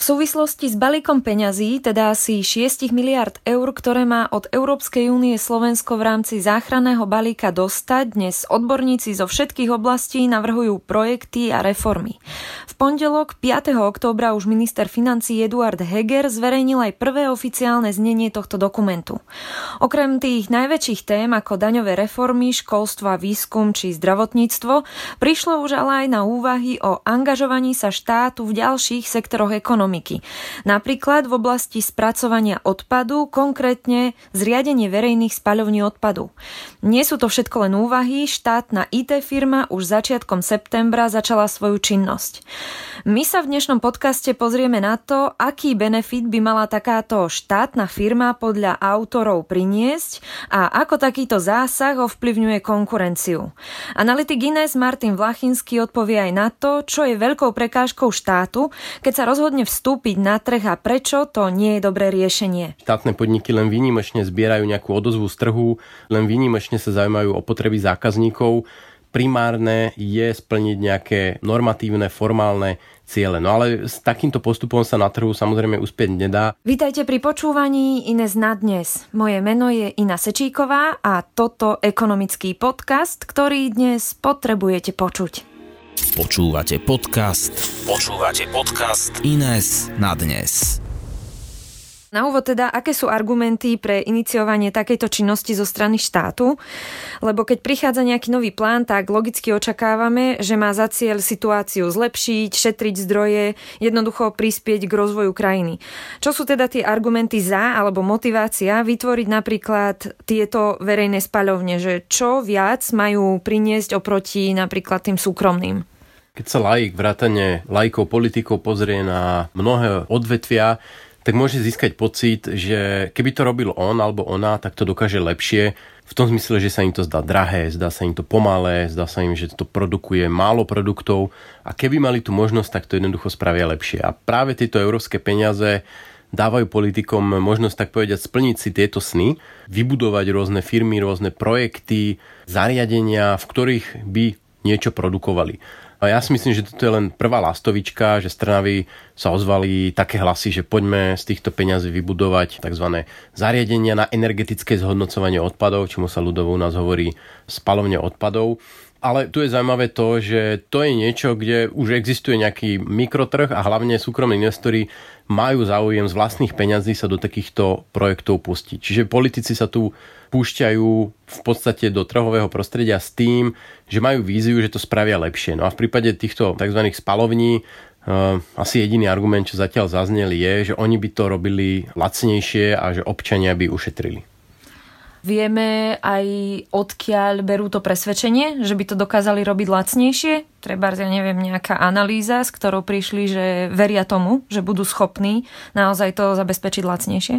V súvislosti s balíkom peňazí, teda asi 6 miliard eur, ktoré má od Európskej únie Slovensko v rámci záchranného balíka dostať, dnes odborníci zo všetkých oblastí navrhujú projekty a reformy. V pondelok 5. októbra už minister financí Eduard Heger zverejnil aj prvé oficiálne znenie tohto dokumentu. Okrem tých najväčších tém ako daňové reformy, školstvo a výskum či zdravotníctvo, prišlo už ale aj na úvahy o angažovaní sa štátu v ďalších sektoroch ekonomiky ekonomiky. Napríklad v oblasti spracovania odpadu, konkrétne zriadenie verejných spaľovní odpadu. Nie sú to všetko len úvahy, štátna IT firma už začiatkom septembra začala svoju činnosť. My sa v dnešnom podcaste pozrieme na to, aký benefit by mala takáto štátna firma podľa autorov priniesť a ako takýto zásah ovplyvňuje konkurenciu. Analytik Ines Martin Vlachinský odpovie aj na to, čo je veľkou prekážkou štátu, keď sa rozhodne vstúpiť vstúpiť na trh a prečo to nie je dobré riešenie. Štátne podniky len výnimočne zbierajú nejakú odozvu z trhu, len výnimočne sa zaujímajú o potreby zákazníkov. Primárne je splniť nejaké normatívne, formálne ciele. No ale s takýmto postupom sa na trhu samozrejme uspieť nedá. Vítajte pri počúvaní Ines na dnes. Moje meno je Ina Sečíková a toto ekonomický podcast, ktorý dnes potrebujete počuť. Počúvate podcast. Počúvate podcast Ines na dnes. Na úvod teda, aké sú argumenty pre iniciovanie takejto činnosti zo strany štátu? Lebo keď prichádza nejaký nový plán, tak logicky očakávame, že má za cieľ situáciu zlepšiť, šetriť zdroje, jednoducho prispieť k rozvoju krajiny. Čo sú teda tie argumenty za alebo motivácia vytvoriť napríklad tieto verejné spaľovne, že čo viac majú priniesť oproti napríklad tým súkromným? Keď sa laik, vrátane laikov, politikov pozrie na mnohé odvetvia, tak môže získať pocit, že keby to robil on alebo ona, tak to dokáže lepšie. V tom zmysle, že sa im to zdá drahé, zdá sa im to pomalé, zdá sa im, že to produkuje málo produktov a keby mali tú možnosť, tak to jednoducho spravia lepšie. A práve tieto európske peniaze dávajú politikom možnosť, tak povedať, splniť si tieto sny, vybudovať rôzne firmy, rôzne projekty, zariadenia, v ktorých by niečo produkovali. A ja si myslím, že toto je len prvá lastovička, že z Trnavy sa ozvali také hlasy, že poďme z týchto peňazí vybudovať tzv. zariadenia na energetické zhodnocovanie odpadov, čomu sa ľudovo u nás hovorí spalovne odpadov. Ale tu je zaujímavé to, že to je niečo, kde už existuje nejaký mikrotrh a hlavne súkromní investori majú záujem z vlastných peňazí sa do takýchto projektov pustiť. Čiže politici sa tu púšťajú v podstate do trhového prostredia s tým, že majú víziu, že to spravia lepšie. No a v prípade týchto tzv. spalovní Uh, asi jediný argument, čo zatiaľ zaznel, je, že oni by to robili lacnejšie a že občania by ušetrili. Vieme aj odkiaľ berú to presvedčenie, že by to dokázali robiť lacnejšie? Treba, ja neviem, nejaká analýza, s ktorou prišli, že veria tomu, že budú schopní naozaj to zabezpečiť lacnejšie?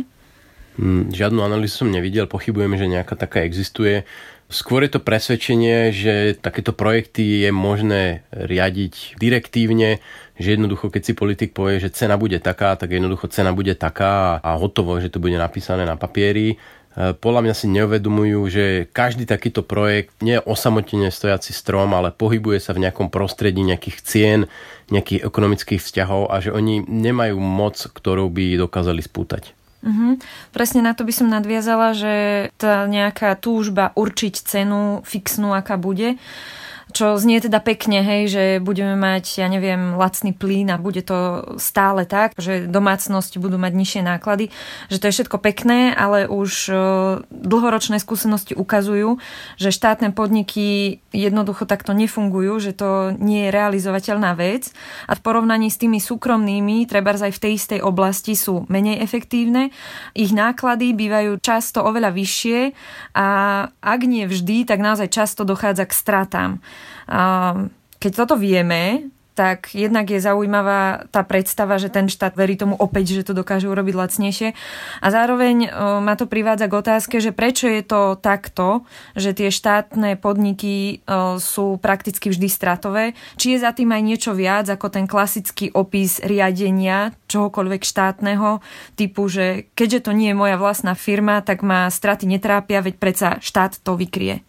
Hm, žiadnu analýzu som nevidel, pochybujem, že nejaká taká existuje. Skôr je to presvedčenie, že takéto projekty je možné riadiť direktívne, že jednoducho, keď si politik povie, že cena bude taká, tak jednoducho cena bude taká a hotovo, že to bude napísané na papieri. E, podľa mňa si neuvedomujú, že každý takýto projekt nie je osamotene stojaci strom, ale pohybuje sa v nejakom prostredí nejakých cien, nejakých ekonomických vzťahov a že oni nemajú moc, ktorou by dokázali spútať. Uh-huh. Presne na to by som nadviazala, že tá nejaká túžba určiť cenu fixnú, aká bude, čo znie teda pekne, hej, že budeme mať, ja neviem, lacný plyn a bude to stále tak, že domácnosti budú mať nižšie náklady, že to je všetko pekné, ale už e, dlhoročné skúsenosti ukazujú, že štátne podniky jednoducho takto nefungujú, že to nie je realizovateľná vec a v porovnaní s tými súkromnými, treba aj v tej istej oblasti sú menej efektívne, ich náklady bývajú často oveľa vyššie a ak nie vždy, tak naozaj často dochádza k stratám. Keď toto vieme, tak jednak je zaujímavá tá predstava, že ten štát verí tomu opäť, že to dokáže urobiť lacnejšie. A zároveň ma to privádza k otázke, že prečo je to takto, že tie štátne podniky sú prakticky vždy stratové. Či je za tým aj niečo viac ako ten klasický opis riadenia čohokoľvek štátneho, typu, že keďže to nie je moja vlastná firma, tak ma straty netrápia, veď predsa štát to vykrie.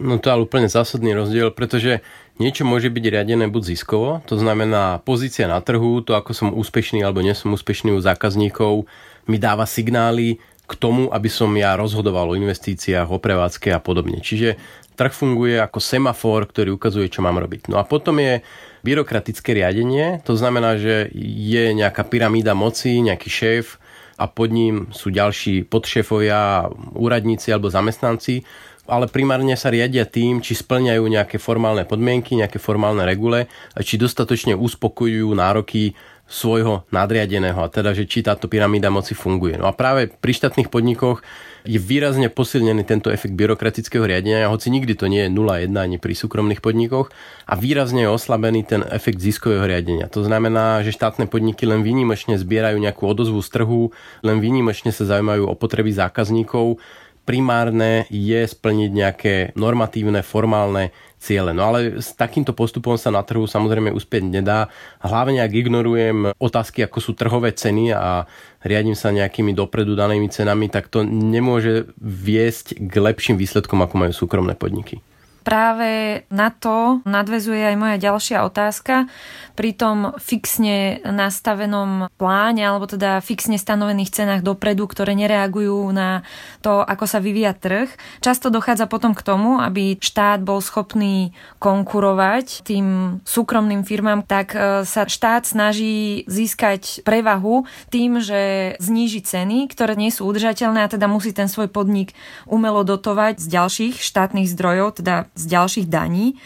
No to je úplne zásadný rozdiel, pretože niečo môže byť riadené buď ziskovo, to znamená pozícia na trhu, to ako som úspešný alebo nie som úspešný u zákazníkov, mi dáva signály k tomu, aby som ja rozhodoval o investíciách, o prevádzke a podobne. Čiže trh funguje ako semafor, ktorý ukazuje, čo mám robiť. No a potom je byrokratické riadenie, to znamená, že je nejaká pyramída moci, nejaký šéf a pod ním sú ďalší podšéfovia, úradníci alebo zamestnanci, ale primárne sa riadia tým, či splňajú nejaké formálne podmienky, nejaké formálne regule a či dostatočne uspokojujú nároky svojho nadriadeného a teda, že či táto pyramída moci funguje. No a práve pri štátnych podnikoch je výrazne posilnený tento efekt byrokratického riadenia, hoci nikdy to nie je 0,1 ani pri súkromných podnikoch a výrazne je oslabený ten efekt ziskového riadenia. To znamená, že štátne podniky len výnimočne zbierajú nejakú odozvu z trhu, len výnimočne sa zaujímajú o potreby zákazníkov primárne je splniť nejaké normatívne, formálne ciele. No ale s takýmto postupom sa na trhu samozrejme uspieť nedá. Hlavne ak ignorujem otázky, ako sú trhové ceny a riadím sa nejakými dopredu danými cenami, tak to nemôže viesť k lepším výsledkom, ako majú súkromné podniky. Práve na to nadvezuje aj moja ďalšia otázka. Pri tom fixne nastavenom pláne, alebo teda fixne stanovených cenách dopredu, ktoré nereagujú na to, ako sa vyvíja trh, často dochádza potom k tomu, aby štát bol schopný konkurovať tým súkromným firmám, tak e, sa štát snaží získať prevahu tým, že zníži ceny, ktoré nie sú udržateľné a teda musí ten svoj podnik umelo dotovať z ďalších štátnych zdrojov, teda z ďalších daní.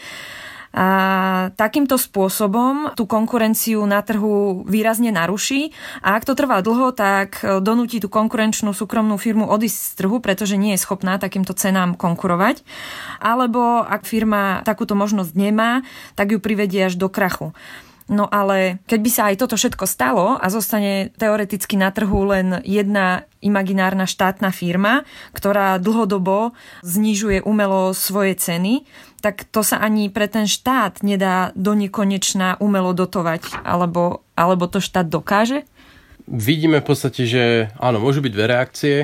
A takýmto spôsobom tú konkurenciu na trhu výrazne naruší a ak to trvá dlho, tak donúti tú konkurenčnú súkromnú firmu odísť z trhu, pretože nie je schopná takýmto cenám konkurovať. Alebo ak firma takúto možnosť nemá, tak ju privedie až do krachu. No ale keď by sa aj toto všetko stalo a zostane teoreticky na trhu len jedna imaginárna štátna firma, ktorá dlhodobo znižuje umelo svoje ceny, tak to sa ani pre ten štát nedá do nekonečná umelo dotovať, alebo, alebo to štát dokáže? Vidíme v podstate, že áno, môžu byť dve reakcie.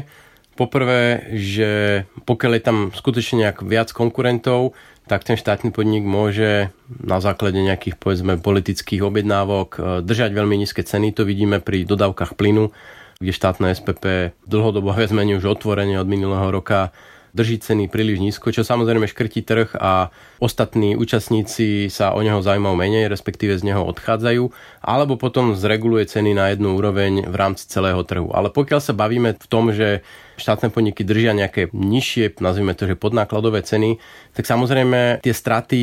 Poprvé, že pokiaľ je tam skutočne nejak viac konkurentov, tak ten štátny podnik môže na základe nejakých povedzme politických objednávok e, držať veľmi nízke ceny. To vidíme pri dodávkach plynu, kde štátne SPP dlhodobo viac menej už otvorenie od minulého roka drží ceny príliš nízko, čo samozrejme škrtí trh a ostatní účastníci sa o neho zaujímajú menej, respektíve z neho odchádzajú, alebo potom zreguluje ceny na jednu úroveň v rámci celého trhu. Ale pokiaľ sa bavíme v tom, že štátne podniky držia nejaké nižšie, nazvime to, že podnákladové ceny, tak samozrejme tie straty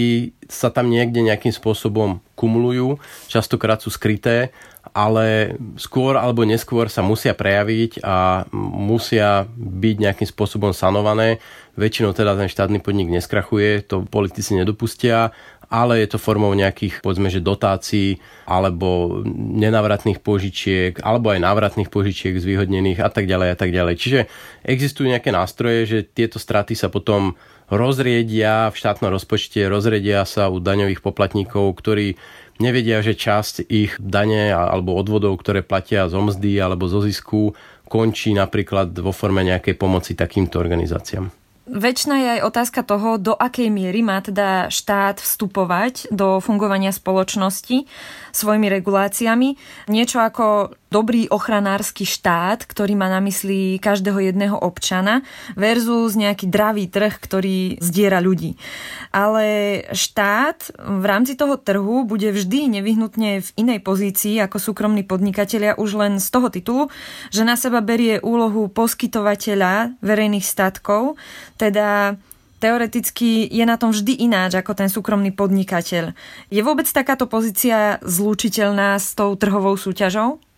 sa tam niekde nejakým spôsobom kumulujú, častokrát sú skryté ale skôr alebo neskôr sa musia prejaviť a musia byť nejakým spôsobom sanované. Väčšinou teda ten štátny podnik neskrachuje, to politici nedopustia, ale je to formou nejakých, povedzme, že dotácií alebo nenávratných požičiek, alebo aj návratných požičiek zvýhodnených a tak ďalej a tak ďalej. Čiže existujú nejaké nástroje, že tieto straty sa potom rozriedia v štátnom rozpočte, rozriedia sa u daňových poplatníkov, ktorí nevedia, že časť ich dane alebo odvodov, ktoré platia zo mzdy alebo zo zisku, končí napríklad vo forme nejakej pomoci takýmto organizáciám. Väčšina je aj otázka toho, do akej miery má teda štát vstupovať do fungovania spoločnosti svojimi reguláciami. Niečo ako dobrý ochranársky štát, ktorý má na mysli každého jedného občana versus nejaký dravý trh, ktorý zdiera ľudí. Ale štát v rámci toho trhu bude vždy nevyhnutne v inej pozícii ako súkromní podnikatelia už len z toho titulu, že na seba berie úlohu poskytovateľa verejných statkov, teda teoreticky je na tom vždy ináč ako ten súkromný podnikateľ. Je vôbec takáto pozícia zlúčiteľná s tou trhovou súťažou?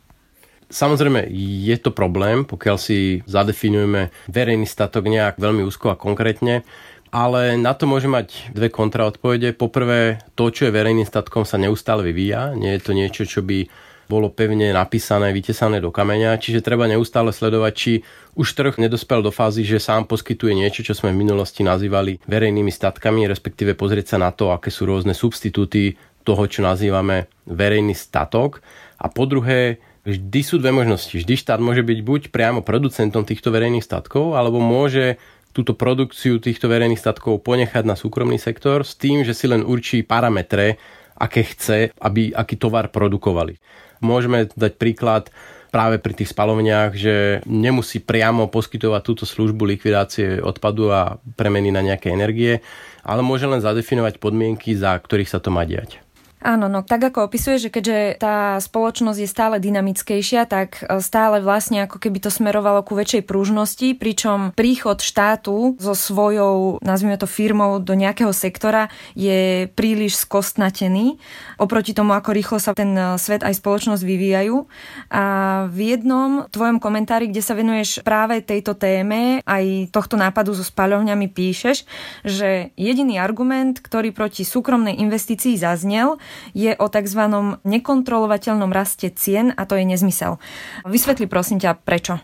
Samozrejme, je to problém, pokiaľ si zadefinujeme verejný statok nejak veľmi úzko a konkrétne, ale na to môže mať dve kontraodpovede. Poprvé, to, čo je verejným statkom, sa neustále vyvíja. Nie je to niečo, čo by bolo pevne napísané, vytesané do kameňa, čiže treba neustále sledovať, či už trh nedospel do fázy, že sám poskytuje niečo, čo sme v minulosti nazývali verejnými statkami, respektíve pozrieť sa na to, aké sú rôzne substitúty toho, čo nazývame verejný statok. A po druhé, vždy sú dve možnosti. Vždy štát môže byť buď priamo producentom týchto verejných statkov, alebo môže túto produkciu týchto verejných statkov ponechať na súkromný sektor s tým, že si len určí parametre, aké chce, aby aký tovar produkovali. Môžeme dať príklad práve pri tých spalovniach, že nemusí priamo poskytovať túto službu likvidácie odpadu a premeny na nejaké energie, ale môže len zadefinovať podmienky, za ktorých sa to má diať. Áno, no tak ako opisuje, že keďže tá spoločnosť je stále dynamickejšia, tak e, stále vlastne ako keby to smerovalo ku väčšej pružnosti, pričom príchod štátu so svojou, nazvime to firmou do nejakého sektora je príliš skostnatený oproti tomu, ako rýchlo sa ten e, svet aj spoločnosť vyvíjajú. A v jednom tvojom komentári, kde sa venuješ práve tejto téme, aj tohto nápadu so spaľovňami píšeš, že jediný argument, ktorý proti súkromnej investícii zaznel, je o tzv. nekontrolovateľnom raste cien a to je nezmysel. Vysvetli prosím ťa prečo.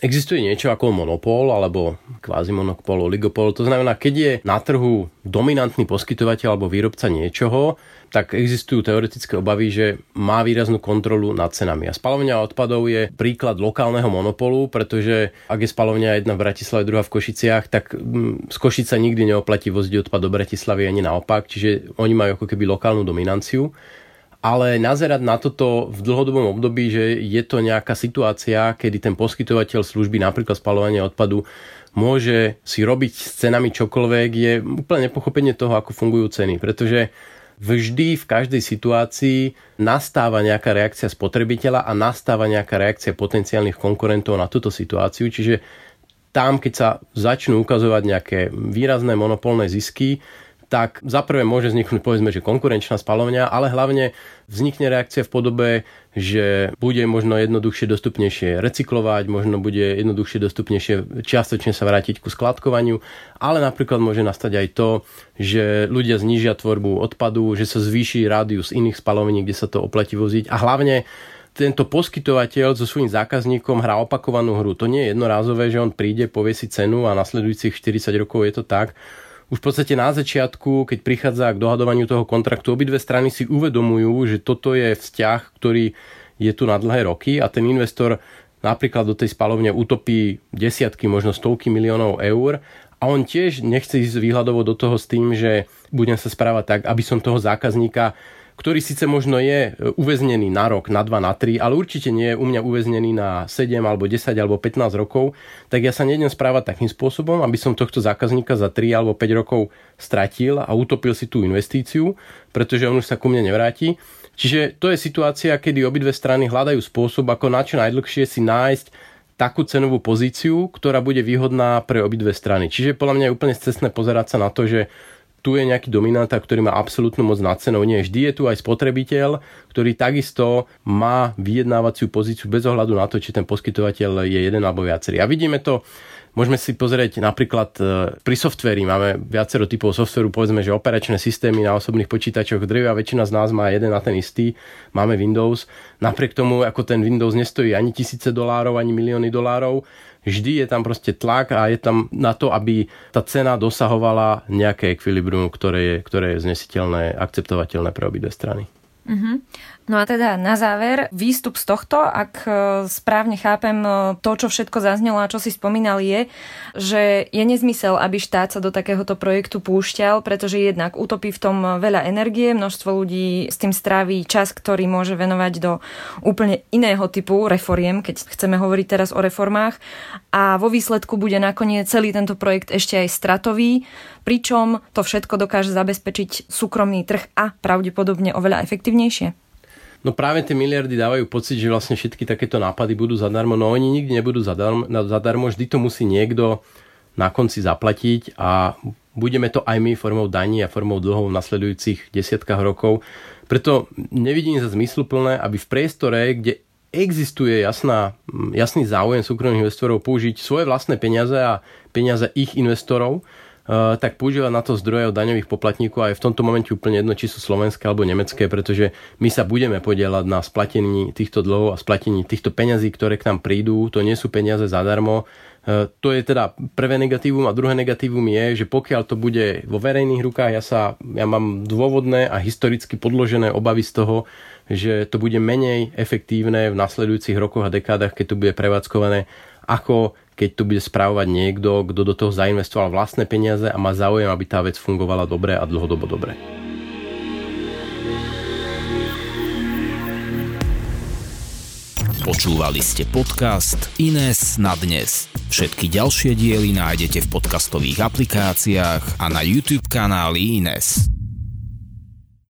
Existuje niečo ako monopol alebo kvázi monopol, oligopol. To znamená, keď je na trhu dominantný poskytovateľ alebo výrobca niečoho, tak existujú teoretické obavy, že má výraznú kontrolu nad cenami. A spalovňa odpadov je príklad lokálneho monopolu, pretože ak je spalovňa jedna v Bratislave, druhá v Košiciach, tak mm, z Košica nikdy neoplatí voziť odpad do Bratislavy ani naopak, čiže oni majú ako keby lokálnu dominanciu ale nazerať na toto v dlhodobom období, že je to nejaká situácia, kedy ten poskytovateľ služby, napríklad spalovanie odpadu, môže si robiť s cenami čokoľvek, je úplne nepochopenie toho, ako fungujú ceny. Pretože vždy v každej situácii nastáva nejaká reakcia spotrebiteľa a nastáva nejaká reakcia potenciálnych konkurentov na túto situáciu. Čiže tam, keď sa začnú ukazovať nejaké výrazné monopolné zisky, tak zaprvé môže vzniknúť povedzme, že konkurenčná spalovňa, ale hlavne vznikne reakcia v podobe, že bude možno jednoduchšie dostupnejšie recyklovať, možno bude jednoduchšie dostupnejšie čiastočne sa vrátiť ku skladkovaniu, ale napríklad môže nastať aj to, že ľudia znížia tvorbu odpadu, že sa zvýši rádius iných spalovní, kde sa to oplatí voziť a hlavne tento poskytovateľ so svojím zákazníkom hrá opakovanú hru. To nie je jednorázové, že on príde, povie si cenu a nasledujúcich 40 rokov je to tak už v podstate na začiatku, keď prichádza k dohadovaniu toho kontraktu, obidve strany si uvedomujú, že toto je vzťah, ktorý je tu na dlhé roky a ten investor napríklad do tej spalovne utopí desiatky, možno stovky miliónov eur a on tiež nechce ísť výhľadovo do toho s tým, že budem sa správať tak, aby som toho zákazníka ktorý síce možno je e, uväznený na rok, na 2, na 3, ale určite nie je u mňa uväznený na 7 alebo 10 alebo 15 rokov, tak ja sa nejdem správať takým spôsobom, aby som tohto zákazníka za 3 alebo 5 rokov stratil a utopil si tú investíciu, pretože on už sa ku mne nevráti. Čiže to je situácia, kedy obidve strany hľadajú spôsob, ako na čo najdlhšie si nájsť takú cenovú pozíciu, ktorá bude výhodná pre obidve strany. Čiže podľa mňa je úplne cestné pozerať sa na to, že tu je nejaký dominant, ktorý má absolútnu moc nad cenou. Nie, vždy je tu aj spotrebiteľ, ktorý takisto má vyjednávaciu pozíciu bez ohľadu na to, či ten poskytovateľ je jeden alebo viacerý. A vidíme to Môžeme si pozrieť napríklad e, pri softveri, máme viacero typov softveru, povedzme, že operačné systémy na osobných počítačoch, drvia väčšina z nás má jeden na ten istý, máme Windows. Napriek tomu, ako ten Windows nestojí ani tisíce dolárov, ani milióny dolárov, vždy je tam proste tlak a je tam na to, aby tá cena dosahovala nejaké ekvilibrium, ktoré je, ktoré je znesiteľné, akceptovateľné pre obidve strany. Mm-hmm. No a teda na záver, výstup z tohto, ak e, správne chápem e, to, čo všetko zaznelo a čo si spomínal, je, že je nezmysel, aby štát sa do takéhoto projektu púšťal, pretože jednak utopí v tom veľa energie, množstvo ľudí s tým stráví čas, ktorý môže venovať do úplne iného typu reforiem, keď chceme hovoriť teraz o reformách a vo výsledku bude nakoniec celý tento projekt ešte aj stratový, pričom to všetko dokáže zabezpečiť súkromný trh a pravdepodobne oveľa efektívnejšie. No práve tie miliardy dávajú pocit, že vlastne všetky takéto nápady budú zadarmo, no oni nikdy nebudú zadarmo, zadarmo vždy to musí niekto na konci zaplatiť a budeme to aj my formou daní a formou dlhov v nasledujúcich desiatkách rokov. Preto nevidím za zmysluplné, aby v priestore, kde existuje jasná, jasný záujem súkromných investorov použiť svoje vlastné peniaze a peniaze ich investorov, tak používať na to zdroje od daňových poplatníkov a v tomto momente úplne jedno, či sú slovenské alebo nemecké, pretože my sa budeme podielať na splatení týchto dlhov a splatení týchto peňazí, ktoré k nám prídu. To nie sú peniaze zadarmo. Eh, to je teda prvé negatívum a druhé negatívum je, že pokiaľ to bude vo verejných rukách, ja, sa, ja mám dôvodné a historicky podložené obavy z toho, že to bude menej efektívne v nasledujúcich rokoch a dekádach, keď to bude prevádzkované, ako keď tu bude správovať niekto, kto do toho zainvestoval vlastné peniaze a má záujem, aby tá vec fungovala dobre a dlhodobo dobre. Počúvali ste podcast Ines na dnes. Všetky ďalšie diely nájdete v podcastových aplikáciách a na YouTube kanáli Ines.